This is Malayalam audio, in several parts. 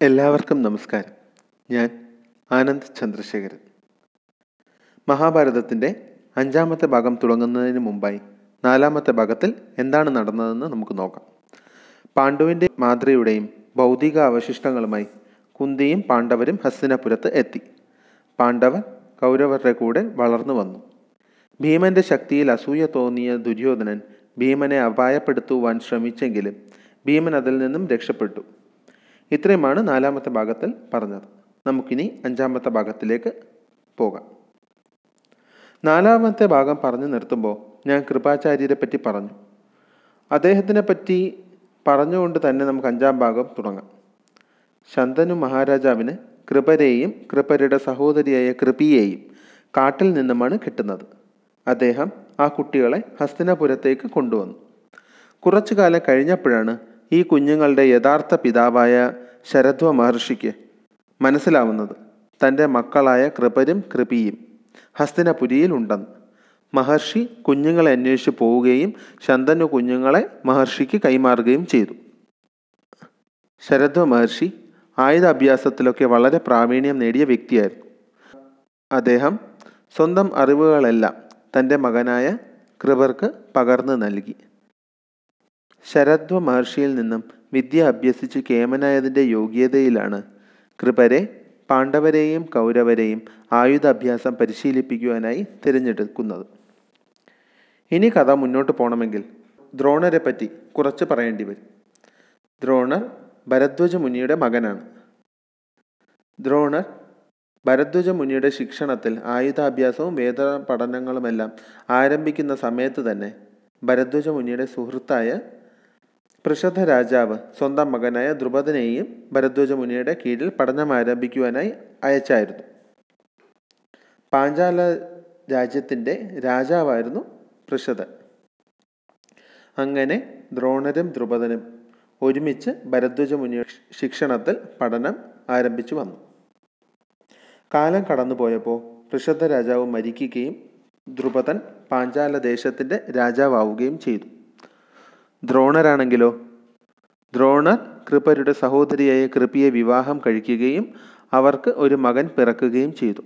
എല്ലാവർക്കും നമസ്കാരം. ഞാൻ ആനന്ദ് ചന്ദ്രശേഖരൻ. മഹാഭാരതത്തിന്റെ അഞ്ചാമത്തെ ഭാഗം തുടങ്ങുന്നതിന് മുമ്പായി നാലാമത്തെ ഭാഗത്തിൽ എന്താണ് നടന്നതെന്ന് നമുക്ക് നോക്കാം. പാണ്ഡുവിന്റെ മാതൃയുടെയും ഭൗതിക അവശിഷ്ടങ്ങളുമായി കുന്തിയും പാണ്ഡവരും ഹസ്തിനപുരത്ത് എത്തി. പാണ്ഡവർ കൗരവരുടെ കൂടെ വളർന്നു വന്നു. ഭീമന്റെ ശക്തിയിൽ അസൂയ തോന്നിയ ദുര്യോധനൻ ഭീമനെ അപായപ്പെടുത്തുവാൻ ശ്രമിച്ചെങ്കിലും ഭീമൻ അതിൽ നിന്നും രക്ഷപ്പെട്ടു. ഇത്രയുമാണ് നാലാമത്തെ ഭാഗത്തിൽ പറഞ്ഞത്. നമുക്കിനി അഞ്ചാമത്തെ ഭാഗത്തിലേക്ക് പോകാം. നാലാമത്തെ ഭാഗം പറഞ്ഞു നിർത്തുമ്പോൾ ഞാൻ കൃപാചാര്യരെ പറ്റി പറഞ്ഞു. അദ്ദേഹത്തിനെ പറ്റി പറഞ്ഞുകൊണ്ട് തന്നെ നമുക്ക് അഞ്ചാം ഭാഗം തുടങ്ങാം. ശന്തനു മഹാരാജാവിന് കൃപരെയും കൃപരുടെ സഹോദരിയായ കൃപിയെയും കാട്ടിൽ നിന്നുമാണ് കിട്ടുന്നത്. അദ്ദേഹം ആ കുട്ടികളെ ഹസ്തിനപുരത്തേക്ക് കൊണ്ടുവന്നു. കുറച്ചു കാലം കഴിഞ്ഞപ്പോഴാണ് ഈ കുഞ്ഞുങ്ങളുടെ യഥാർത്ഥ പിതാവായ ശരധ്വ മഹർഷിക്ക് മനസ്സിലാവുന്നത് തന്റെ മക്കളായ കൃപരും കൃപിയും ഹസ്തിനപുരിയിൽ ഉണ്ടെന്ന്. മഹർഷി കുഞ്ഞുങ്ങളെ അന്വേഷിച്ച് പോവുകയും ശന്തനു കുഞ്ഞുങ്ങളെ മഹർഷിക്ക് കൈമാറുകയും ചെയ്തു. ശരധ്വ മഹർഷി ആയുധ അഭ്യാസത്തിലൊക്കെ വളരെ പ്രാവീണ്യം നേടിയ വ്യക്തിയായിരുന്നു. അദ്ദേഹം സ്വന്തം അറിവുകളെല്ലാം തന്റെ മകനായ കൃപർക്ക് പകർന്നു നൽകി. ശരധ്വ മഹർഷിയിൽ നിന്നും വിദ്യ അഭ്യസിച്ച് കേമനായതിന്റെ യോഗ്യതയിലാണ്. കൃപരെ പാണ്ഡവരെയും കൗരവരെയും ആയുധാഭ്യാസം പരിശീലിപ്പിക്കുവാനായി തിരഞ്ഞെടുക്കുന്നത്. ഇനി കഥ മുന്നോട്ട് പോകണമെങ്കിൽ ദ്രോണരെ പറ്റി കുറച്ച് പറയേണ്ടി വരും. ദ്രോണർ ഭരദ്വജ മുനിയുടെ മകനാണ്. ദ്രോണർ ഭരദ്വജ മുനിയുടെ ശിക്ഷണത്തിൽ ആയുധാഭ്യാസവും വേദ പഠനങ്ങളുമെല്ലാം ആരംഭിക്കുന്ന സമയത്ത് തന്നെ ഭരദ്വജ മുനിയുടെ സുഹൃത്തായ പൃഷധ രാജാവ് സ്വന്തം മകനായ ദ്രുപദനെയും ഭരദ്വജ മുനിയുടെ കീഴിൽ പഠനം ആരംഭിക്കുവാനായി അയച്ചായിരുന്നു. പാഞ്ചാല രാജ്യത്തിന്റെ രാജാവായിരുന്നു പൃഷധൻ അങ്ങനെ ദ്രോണരും ദ്രുപദനും ഒരുമിച്ച് ഭരദ്വജ മുനിയുടെ ശിക്ഷണത്തിൽ പഠനം ആരംഭിച്ചു വന്നു. കാലം കടന്നുപോയപ്പോൾ പൃഷധ രാജാവ് മരിക്കുകയും ദ്രുപദൻ പാഞ്ചാല ദേശത്തിന്റെ രാജാവാവുകയും ചെയ്തു. ദ്രോണരാണെങ്കിലോ? ദ്രോണർ കൃപരുടെ സഹോദരിയായ കൃപിയെ വിവാഹം കഴിക്കുകയും അവർക്ക് ഒരു മകൻ പിറക്കുകയും ചെയ്തു.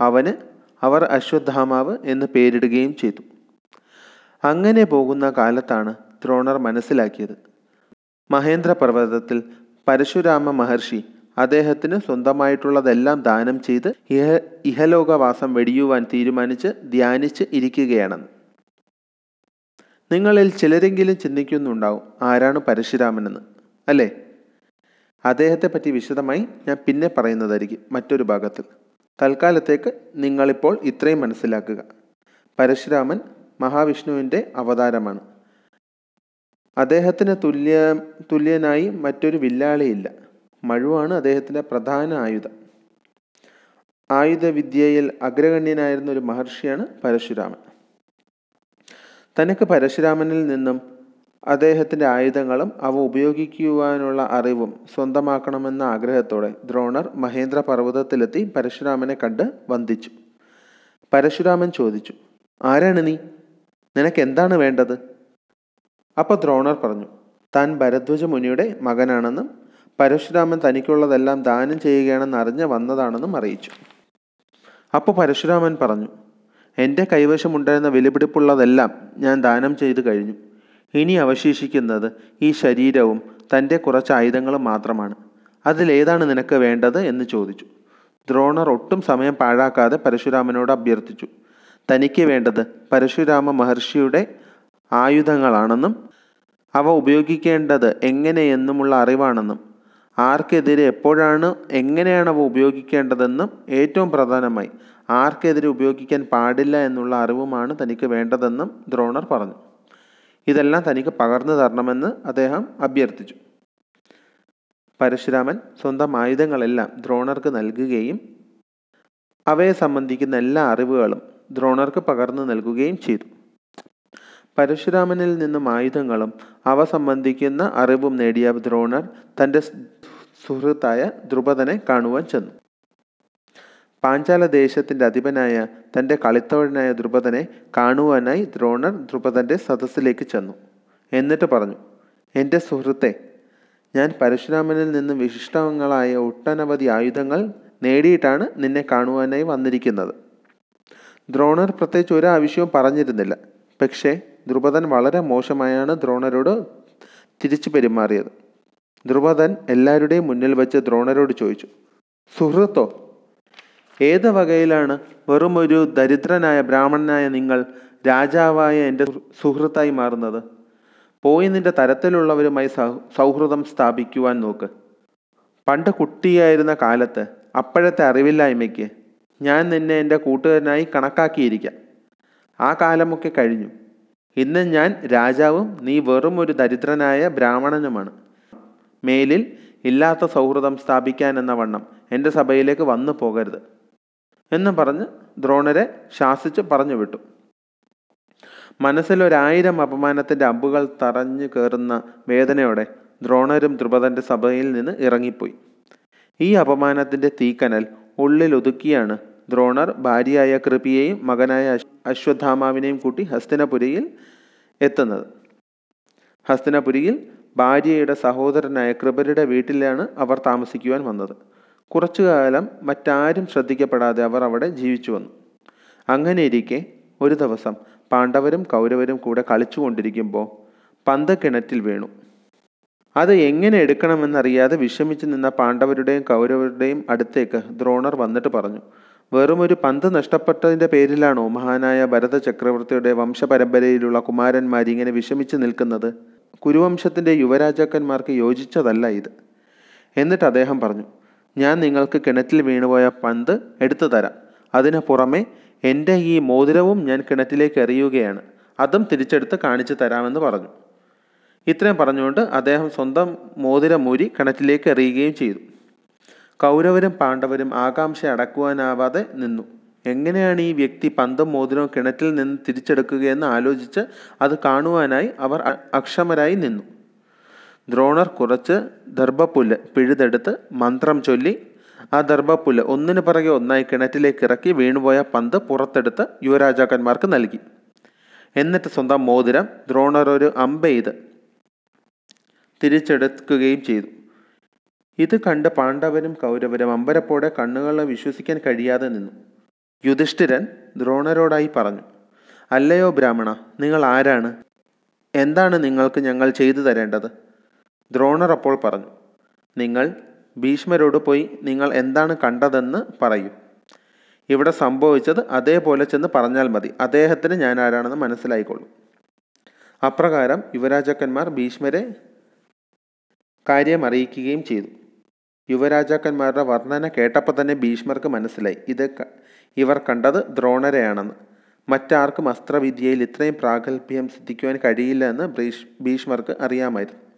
അവന് അവർ അശ്വത്ഥാമാവ് എന്ന് പേരിടുകയും ചെയ്തു. അങ്ങനെ പോകുന്ന കാലത്താണ് ദ്രോണർ മനസ്സിലാക്കിയത്. മഹേന്ദ്ര പർവതത്തിൽ പരശുരാമ മഹർഷി അദ്ദേഹത്തിന് സ്വന്തമായിട്ടുള്ളതെല്ലാം ദാനം ചെയ്ത് ഇഹ ഇഹലോകവാസം വെടിയുവാൻ തീരുമാനിച്ച് ധ്യാനിച്ച് ഇരിക്കുകയാണെന്ന്. നിങ്ങളിൽ ചിലരെങ്കിലും ചിന്തിക്കുന്നുണ്ടാവും ആരാണ് പരശുരാമനെന്ന് അല്ലേ? അദ്ദേഹത്തെ പറ്റി വിശദമായി ഞാൻ പിന്നെ പറയുന്നതായിരിക്കും മറ്റൊരു ഭാഗത്തിൽ തൽക്കാലത്തേക്ക് നിങ്ങളിപ്പോൾ ഇത്രയും മനസ്സിലാക്കുക. പരശുരാമൻ മഹാവിഷ്ണുവിന്റെ അവതാരമാണ്. അദ്ദേഹത്തിന് തുല്യ തുല്യനായി മറ്റൊരു വില്ലാളിയില്ല. മഴുവാണ് അദ്ദേഹത്തിന്റെ പ്രധാന ആയുധം. ആയുധവിദ്യയിൽ അഗ്രഗണ്യനായിരുന്ന ഒരു മഹർഷിയാണ് പരശുരാമൻ. തനിക്ക് പരശുരാമനിൽ നിന്നും അദ്ദേഹത്തിന്റെ ആയുധങ്ങളും അവ ഉപയോഗിക്കുവാനുള്ള അറിവും സ്വന്തമാക്കണമെന്ന ആഗ്രഹത്തോടെ ദ്രോണർ മഹേന്ദ്ര പർവതത്തിലെത്തി പരശുരാമനെ കണ്ട് വന്ദിച്ചു. പരശുരാമൻ ചോദിച്ചു ആരാണ് നീ? നിനക്ക് എന്താണ് വേണ്ടത്? അപ്പോൾ ദ്രോണർ പറഞ്ഞു താൻ ഭരദ്വജ മുനിയുടെ മകനാണെന്നും പരശുരാമൻ തനിക്കുള്ളതെല്ലാം ദാനം ചെയ്യുകയാണെന്ന് അറിഞ്ഞ് വന്നതാണെന്നും അറിയിച്ചു. അപ്പോൾ പരശുരാമൻ പറഞ്ഞു എന്റെ കൈവശമുണ്ടായിരുന്ന വിലപിടിപ്പുള്ളതെല്ലാം ഞാൻ ദാനം ചെയ്തു കഴിഞ്ഞു. ഇനി അവശേഷിക്കുന്നത് ഈ ശരീരവും തന്റെ കുറച്ച് ആയുധങ്ങളും മാത്രമാണ്. അതിലേതാണ് നിനക്ക് വേണ്ടത് എന്ന് ചോദിച്ചു. ദ്രോണർ ഒട്ടും സമയം പാഴാക്കാതെ പരശുരാമനോട് അഭ്യർത്ഥിച്ചു. തനിക്ക് വേണ്ടത് പരശുരാമ മഹർഷിയുടെ ആയുധങ്ങളാണെന്നും അവ ഉപയോഗിക്കേണ്ടത് എങ്ങനെയെന്നുമുള്ള അറിവാണെന്നും ആർക്കെതിരെ എപ്പോഴാണ് എങ്ങനെയാണ് അവ ഉപയോഗിക്കേണ്ടതെന്നും ഏറ്റവും പ്രധാനമായി ആർക്കെതിരെ ഉപയോഗിക്കാൻ പാടില്ല എന്നുള്ള അറിവുമാണ് തനിക്ക് വേണ്ടതെന്നും ദ്രോണർ പറഞ്ഞു. ഇതെല്ലാം തനിക്ക് പകർന്നു തരണമെന്ന് അദ്ദേഹം അഭ്യർത്ഥിച്ചു. പരശുരാമൻ സ്വന്തം ആയുധങ്ങളെല്ലാം ദ്രോണർക്ക് നൽകുകയും അവയെ സംബന്ധിക്കുന്ന എല്ലാ അറിവുകളും ദ്രോണർക്ക് പകർന്നു നൽകുകയും ചെയ്തു. പരശുരാമനിൽ നിന്നും ആയുധങ്ങളും അവ സംബന്ധിക്കുന്ന അറിവും നേടിയ ദ്രോണർ തന്റെ സുഹൃത്തായ ദ്രുപദനെ കാണുവാൻ ചെന്നു. പാഞ്ചാല ദേശത്തിന്റെ അധിപനായ തന്റെ കളിത്തോഴനായ ദ്രുപദനെ കാണുവാനായി ദ്രോണർ ദ്രുപദന്റെ സദസ്സിലേക്ക് ചെന്നു. എന്നിട്ട് പറഞ്ഞു എന്റെ സുഹൃത്തെ ഞാൻ പരശുരാമനിൽ നിന്ന് വിശിഷ്ടങ്ങളായ ഒട്ടനവധി ആയുധങ്ങൾ നേടിയിട്ടാണ് നിന്നെ കാണുവാനായി വന്നിരിക്കുന്നത്. ദ്രോണർ പ്രത്യേകിച്ച് ഒരു ആവശ്യവും പറഞ്ഞിരുന്നില്ല. പക്ഷേ ദ്രുപദൻ വളരെ മോശമായാണ് ദ്രോണരോട് തിരിച്ചു പെരുമാറിയത്. ദ്രുപദൻ എല്ലാവരുടെയും മുന്നിൽ വെച്ച് ദ്രോണരോട് ചോദിച്ചു സുഹൃത്തോ ഏത് വകയിലാണ് വെറുമൊരു ദരിദ്രനായ ബ്രാഹ്മണനായ നിങ്ങൾ രാജാവായ എന്റെ സുഹൃത്തായി മാറുന്നത്? പോയി നിന്റെ തരത്തിലുള്ളവരുമായി സൗഹൃദം സ്ഥാപിക്കുവാൻ നോക്ക്. പണ്ട് കുട്ടിയായിരുന്ന കാലത്ത് അപ്പോഴത്തെ അറിവില്ലായ്മയ്ക്ക് ഞാൻ നിന്നെ എന്റെ കൂട്ടുകാരനായി കണക്കാക്കിയിരിക്കാം. ആ കാലമൊക്കെ കഴിഞ്ഞു. ഇന്ന് ഞാൻ രാജാവും നീ വെറും ഒരു ദരിദ്രനായ ബ്രാഹ്മണനുമാണ്. മേലിൽ ഇല്ലാത്ത സൗഹൃദം സ്ഥാപിക്കാൻ എന്ന വണ്ണം എന്റെ സഭയിലേക്ക് വന്നു പോകരുത്. എന്ന് പറഞ്ഞ് ദ്രോണരെ ശാസിച്ച് പറഞ്ഞു വിട്ടു. മനസ്സിലൊരായിരം അപമാനത്തിന്റെ അമ്പുകൾ തറഞ്ഞു കയറുന്ന വേദനയോടെ ദ്രോണരും ദ്രുപദന്റെ സഭയിൽ നിന്ന് ഇറങ്ങിപ്പോയി. ഈ അപമാനത്തിന്റെ തീക്കനൽ ഉള്ളിൽ ഒതുക്കിയാണ് ദ്രോണർ ഭാര്യയായ കൃപിയെയും മകനായ അശ്- അശ്വത്ഥാമാവിനെയും കൂട്ടി ഹസ്തിനപുരിയിൽ എത്തുന്നത്. ഹസ്തിനപുരിയിൽ ഭാര്യയുടെ സഹോദരനായ കൃപരുടെ വീട്ടിലാണ് അവർ താമസിക്കുവാൻ വന്നത്. കുറച്ചു കാലം മറ്റാരും ശ്രദ്ധിക്കപ്പെടാതെ അവർ അവിടെ ജീവിച്ചു വന്നു. അങ്ങനെയിരിക്കെ ഒരു ദിവസം പാണ്ഡവരും കൗരവരും കൂടെ കളിച്ചുകൊണ്ടിരിക്കുമ്പോൾ പന്ത് കിണറ്റിൽ വീണു. അത് എങ്ങനെ എടുക്കണമെന്നറിയാതെ വിഷമിച്ചു നിന്ന പാണ്ഡവരുടെയും കൗരവരുടെയും അടുത്തേക്ക് ദ്രോണർ വന്നിട്ട് പറഞ്ഞു വെറുമൊരു പന്ത് നഷ്ടപ്പെട്ടതിന്റെ പേരിലാണോ മഹാനായ ഭരത ചക്രവർത്തിയുടെ വംശപരമ്പരയിലുള്ള കുമാരന്മാർ ഇങ്ങനെ വിഷമിച്ച് നിൽക്കുന്നത്? കുരുവംശത്തിന്റെ യുവരാജാക്കന്മാർക്ക് യോജിച്ചതല്ല ഇത്. എന്നിട്ട് അദ്ദേഹം പറഞ്ഞു ഞാൻ നിങ്ങൾക്ക് കിണറ്റിൽ വീണുപോയ പന്ത് എടുത്തു തരാം. അതിന് പുറമെ എന്റെ ഈ മോതിരവും ഞാൻ കിണറ്റിലേക്ക് എറിയുകയാണ്. അതും തിരിച്ചെടുത്ത് കാണിച്ചു തരാമെന്ന് പറഞ്ഞു. ഇത്രയും പറഞ്ഞുകൊണ്ട് അദ്ദേഹം സ്വന്തം മോതിരമൂരി കിണറ്റിലേക്ക് എറിയുകയും ചെയ്തു. കൗരവരും പാണ്ഡവരും ആകാംക്ഷ അടക്കുവാനാവാതെ നിന്നു. എങ്ങനെയാണ് ഈ വ്യക്തി പന്തും മോതിരവും കിണറ്റിൽ നിന്ന് തിരിച്ചെടുക്കുകയെന്ന് ആലോചിച്ച് അത് കാണുവാനായി അവർ അക്ഷമരായി നിന്നു. ദ്രോണർ കുറച്ച് ദർഭപ്പുല്ല് പിഴുതെടുത്ത് മന്ത്രം ചൊല്ലി ആ ദർഭപ്പുല്ല് ഒന്നിന് പിറകെ ഒന്നായി കിണറ്റിലേക്ക് ഇറക്കി വീണുപോയ പന്ത് പുറത്തെടുത്ത് യുവരാജാക്കന്മാർക്ക് നൽകി. എന്നിട്ട് സ്വന്തം മോതിരം ദ്രോണർ ഒരു അമ്പെയ്ത് തിരിച്ചെടുക്കുകയും ചെയ്തു. ഇത് കണ്ട് പാണ്ഡവരും കൗരവരും അമ്പരപ്പോടെ കണ്ണുകളെ വിശ്വസിക്കാൻ കഴിയാതെ നിന്നു. യുധിഷ്ഠിരൻ ദ്രോണരോടായി പറഞ്ഞു അല്ലയോ ബ്രാഹ്മണ നിങ്ങൾ ആരാണ്? എന്താണ് നിങ്ങൾക്ക് ഞങ്ങൾ ചെയ്തു തരേണ്ടത്? ദ്രോണർ അപ്പോൾ പറഞ്ഞു നിങ്ങൾ ഭീഷ്മരോട് പോയി നിങ്ങൾ എന്താണ് കണ്ടതെന്ന് പറയൂ. ഇവിടെ സംഭവിച്ചത് അതേപോലെ ചെന്ന് പറഞ്ഞാൽ മതി. അദ്ദേഹത്തിന് ഞാൻ ആരാണെന്ന് മനസ്സിലായിക്കൊള്ളും അപ്രകാരം യുവരാജാക്കന്മാർ ഭീഷ്മരെ കാര്യം അറിയിക്കുകയും ചെയ്തു. യുവരാജാക്കന്മാരുടെ വർണന കേട്ടപ്പോൾ തന്നെ ഭീഷ്മർക്ക് മനസ്സിലായി. ഇത് ഇവർ കണ്ടത് ദ്രോണരെയാണെന്ന്. മറ്റാർക്കും അസ്ത്രവിദ്യയിൽ ഇത്രയും പ്രാഗൽഭ്യം സിദ്ധിക്കുവാൻ കഴിയില്ല എന്ന് ഭീഷ് ഭീഷ്മർക്ക് അറിയാമായിരുന്നു.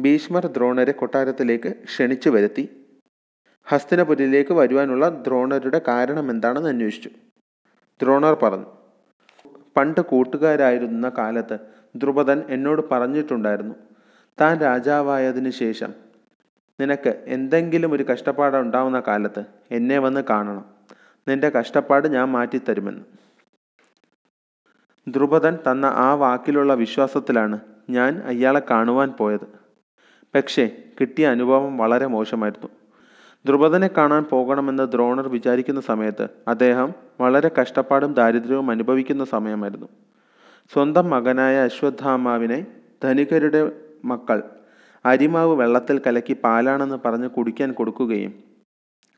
ഭീഷ്മർ ദ്രോണരെ കൊട്ടാരത്തിലേക്ക് ക്ഷണിച്ചു വരുത്തി. ഹസ്തിനപുരിയിലേക്ക് വരുവാനുള്ള ദ്രോണരുടെ കാരണം എന്താണെന്ന് അന്വേഷിച്ചു. ദ്രോണർ പറഞ്ഞു പണ്ട് കൂട്ടുകാരായിരുന്ന കാലത്ത് ദ്രുപദൻ എന്നോട് പറഞ്ഞിട്ടുണ്ടായിരുന്നു താൻ രാജാവായതിനു ശേഷം നിനക്ക് എന്തെങ്കിലും ഒരു കഷ്ടപ്പാട് ഉണ്ടാവുന്ന കാലത്ത് എന്നെ വന്ന് കാണണം. നിന്റെ കഷ്ടപ്പാട് ഞാൻ മാറ്റിത്തരുമെന്ന്. ദ്രുപദൻ തന്ന ആ വാക്കിലുള്ള വിശ്വാസത്തിലാണ് ഞാൻ അയാളെ കാണുവാൻ പോയത്. പക്ഷേ കിട്ടിയ അനുഭവം വളരെ മോശമായിരുന്നു. ദ്രുപദനെ കാണാൻ പോകണമെന്ന് ദ്രോണർ വിചാരിക്കുന്ന സമയത്ത് അദ്ദേഹം വളരെ കഷ്ടപ്പാടും ദാരിദ്ര്യവും അനുഭവിക്കുന്ന സമയമായിരുന്നു. സ്വന്തം മകനായ അശ്വത്ഥാമാവിനെ ധനികരുടെ മക്കൾ അരിമാവ് വെള്ളത്തിൽ കലക്കി പാലാണെന്ന് പറഞ്ഞ് കുടിക്കാൻ കൊടുക്കുകയും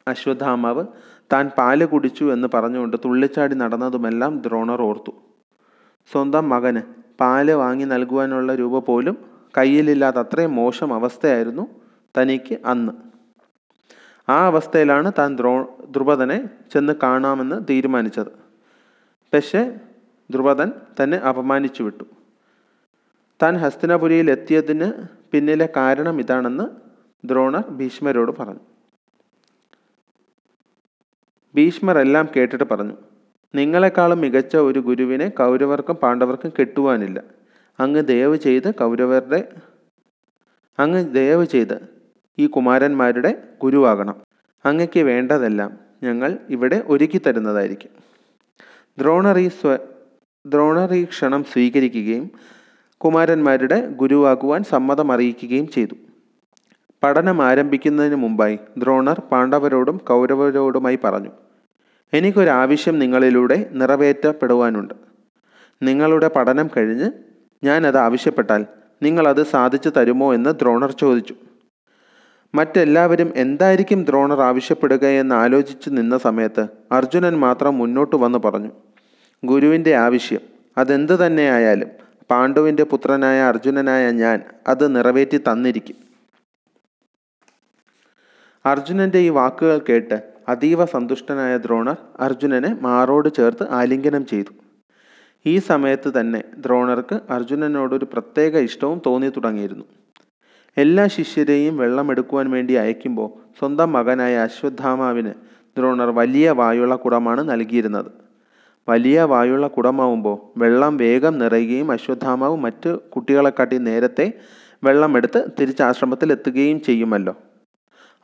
അശ്വത്ഥാമാവ് താൻ പാൽ കുടിച്ചു എന്ന് പറഞ്ഞുകൊണ്ട് തുള്ളിച്ചാടി നടന്നതുമെല്ലാം ദ്രോണർ ഓർത്തു. സ്വന്തം മകന് പാൽ വാങ്ങി നൽകുവാനുള്ള രൂപ പോലും കയ്യിലില്ലാത്ത അത്രയും മോശം അവസ്ഥയായിരുന്നു തനിക്ക് അന്ന്. ആ അവസ്ഥയിലാണ് താൻ ദ്രോ ദ്രുപദനെ ചെന്ന് കാണാമെന്ന് തീരുമാനിച്ചത്. പക്ഷേ ദ്രുപദൻ തന്നെ അപമാനിച്ചു വിട്ടു. താൻ ഹസ്തിനപുരിയിൽ എത്തിയതിന് പിന്നിലെ കാരണം ഇതാണെന്ന് ദ്രോണർ ഭീഷ്മരോട് പറഞ്ഞു. ഭീഷ്മർ എല്ലാം കേട്ടിട്ട് പറഞ്ഞു നിങ്ങളെക്കാളും മികച്ച ഒരു ഗുരുവിനെ കൗരവർക്കും പാണ്ഡവർക്കും കിട്ടുവാനില്ല. അങ്ങ് ദയവ് ചെയ്ത് കൗരവരുടെ അങ്ങ് ദയവ് ചെയ്ത് ഈ കുമാരന്മാരുടെ ഗുരുവാകണം. അങ്ങയ്ക്ക് വേണ്ടതെല്ലാം ഞങ്ങൾ ഇവിടെ ഒരുക്കി തരുന്നതായിരിക്കും. ദ്രോണർ സ്വ ദ്രോണർ ക്ഷണം സ്വീകരിക്കുകയും കുമാരന്മാരുടെ ഗുരുവാകുവാൻ സമ്മതം അറിയിക്കുകയും ചെയ്തു. പഠനം ആരംഭിക്കുന്നതിന് മുമ്പായി ദ്രോണർ പാണ്ഡവരോടും കൗരവരോടുമായി പറഞ്ഞു എനിക്കൊരാവശ്യം നിങ്ങളിലൂടെ നിറവേറ്റപ്പെടുവാനുണ്ട്. നിങ്ങളുടെ പഠനം കഴിഞ്ഞ് ഞാനത് ആവശ്യപ്പെട്ടാൽ നിങ്ങളത് സാധിച്ചു തരുമോ എന്ന് ദ്രോണർ ചോദിച്ചു. മറ്റെല്ലാവരും എന്തായിരിക്കും ദ്രോണർ ആവശ്യപ്പെടുകയെന്ന് ആലോചിച്ചു നിന്ന സമയത്ത് അർജുനൻ മാത്രം മുന്നോട്ട് വന്ന് പറഞ്ഞു. ഗുരുവിന്റെ ആവശ്യം അതെന്ത് തന്നെയായാലും പാണ്ഡുവിന്റെ പുത്രനായ അർജുനനായ ഞാൻ അത് നിറവേറ്റി തന്നിരിക്കും. അർജുനന്റെ ഈ വാക്കുകൾ കേട്ട് അതീവ സന്തുഷ്ടനായ ദ്രോണർ അർജുനനെ മാറോട് ചേർത്ത് ആലിംഗനം ചെയ്തു. ഈ സമയത്ത് തന്നെ ദ്രോണർക്ക് അർജുനനോടൊരു പ്രത്യേക ഇഷ്ടവും തോന്നി തുടങ്ങിയിരുന്നു. എല്ലാ ശിഷ്യരെയും വെള്ളമെടുക്കുവാൻ വേണ്ടി അയക്കുമ്പോൾ സ്വന്തം മകനായ അശ്വത്ഥാമാവിന് ദ്രോണർ വലിയ വായുള്ള കുടമാണ് നൽകിയിരുന്നത്. വലിയ വായുള്ള കുടമാവുമ്പോൾ വെള്ളം വേഗം നിറയുകയും അശ്വത്ഥാമാവ് മറ്റ് കുട്ടികളെക്കാട്ടി നേരത്തെ വെള്ളമെടുത്ത് തിരിച്ച് ആശ്രമത്തിൽ എത്തുകയും ചെയ്യുമല്ലോ.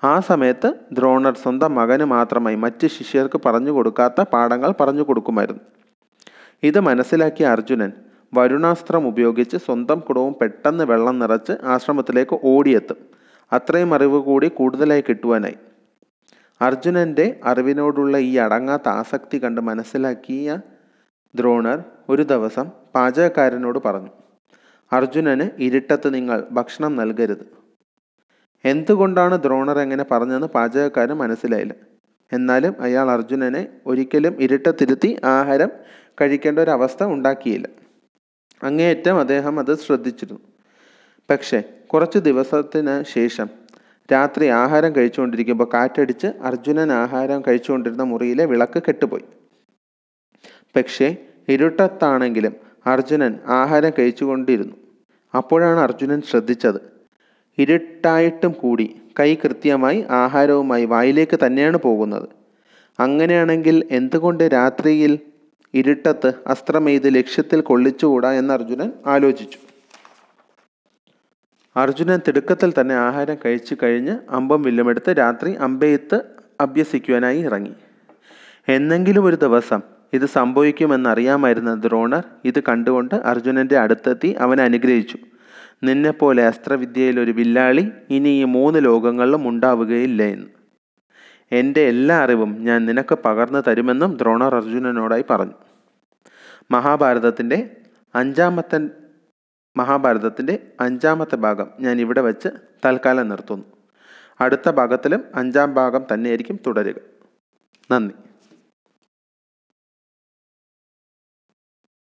ആ സമയത്ത് ദ്രോണർ സ്വന്തം മകന് മാത്രമായി മറ്റ് ശിഷ്യർക്ക് പറഞ്ഞു കൊടുക്കാത്ത പാഠങ്ങൾ പറഞ്ഞു കൊടുക്കുമായിരുന്നു. ഇത് മനസ്സിലാക്കിയ അർജുനൻ വരുണാസ്ത്രം ഉപയോഗിച്ച് സ്വന്തം കുടവും പെട്ടെന്ന് വെള്ളം നിറച്ച് ആശ്രമത്തിലേക്ക് ഓടിയെത്തും. അത്രയും അറിവ് കൂടി കൂടുതലായി കിട്ടുവാനായി. അർജുനന്റെ അറിവിനോടുള്ള ഈ അടങ്ങാത്ത ആസക്തി കണ്ട് മനസ്സിലാക്കിയ ദ്രോണർ ഒരു ദിവസം പാചകക്കാരനോട് പറഞ്ഞു അർജുനന് ഇരുട്ടത്ത് നിങ്ങൾ ഭക്ഷണം നൽകരുത്. എന്തുകൊണ്ടാണ് ദ്രോണർ എങ്ങനെ പറഞ്ഞതെന്ന് പാചകക്കാരൻ മനസ്സിലായില്ല. എന്നാലും അയാൾ അർജുനനെ ഒരിക്കലും ഇരുട്ടത്തിരുത്തി ആഹാരം കഴിക്കേണ്ട ഒരു അവസ്ഥ ഉണ്ടാക്കിയില്ല. അങ്ങേയറ്റം അദ്ദേഹം അത് ശ്രദ്ധിച്ചിരുന്നു. പക്ഷേ കുറച്ച് ദിവസത്തിന് ശേഷം രാത്രി ആഹാരം കഴിച്ചുകൊണ്ടിരിക്കുമ്പോൾ കാറ്റടിച്ച് അർജുനൻ ആഹാരം കഴിച്ചുകൊണ്ടിരുന്ന മുറിയിലെ വിളക്ക് കെട്ടുപോയി. പക്ഷേ ഇരുട്ടത്താണെങ്കിലും അർജുനൻ ആഹാരം കഴിച്ചുകൊണ്ടിരുന്നു. അപ്പോഴാണ് അർജുനൻ ശ്രദ്ധിച്ചത്. ഇരുട്ടായിട്ടും കൂടി കൈ കൃത്യമായി ആഹാരവുമായി വായിലേക്ക് തന്നെയാണ് പോകുന്നത്. അങ്ങനെയാണെങ്കിൽ എന്തുകൊണ്ട് രാത്രിയിൽ ഇരുട്ടത്ത് അസ്ത്രമെയ്ത് ലക്ഷ്യത്തിൽ കൊള്ളിച്ചുകൂടാ എന്ന് അർജുനൻ ആലോചിച്ചു. അർജുനൻ തിടുക്കത്തിൽ തന്നെ ആഹാരം കഴിച്ചു കഴിഞ്ഞ് അമ്പം വില്ലുമെടുത്ത് രാത്രി അമ്പെയ്ത്ത് അഭ്യസിക്കുവാനായി ഇറങ്ങി. എന്നെങ്കിലും ഒരു ദിവസം ഇത് സംഭവിക്കുമെന്നറിയാമായിരുന്ന ദ്രോണർ ഇത് കണ്ടുകൊണ്ട് അർജുനന്റെ അടുത്തെത്തി അവനെ അനുഗ്രഹിച്ചു. നിന്നെപ്പോലെ അസ്ത്രവിദ്യയിൽ ഒരു വില്ലാളി ഇനി ഈ മൂന്ന് ലോകങ്ങളിലും ഉണ്ടാവുകയില്ല എന്ന്. എന്റെ എല്ലാ അറിവും ഞാൻ നിനക്ക് പകർന്നു തരുമെന്നും ദ്രോണർ അർജുനനോടായി പറഞ്ഞു. മഹാഭാരതത്തിന്റെ അഞ്ചാമത്തെ മഹാഭാരതത്തിന്റെ അഞ്ചാമത്തെ ഭാഗം ഞാൻ ഇവിടെ വെച്ച് തൽക്കാലം നിർത്തുന്നു. അടുത്ത ഭാഗത്തിലും അഞ്ചാം ഭാഗം തന്നെയായിരിക്കും തുടരുക. നന്ദി.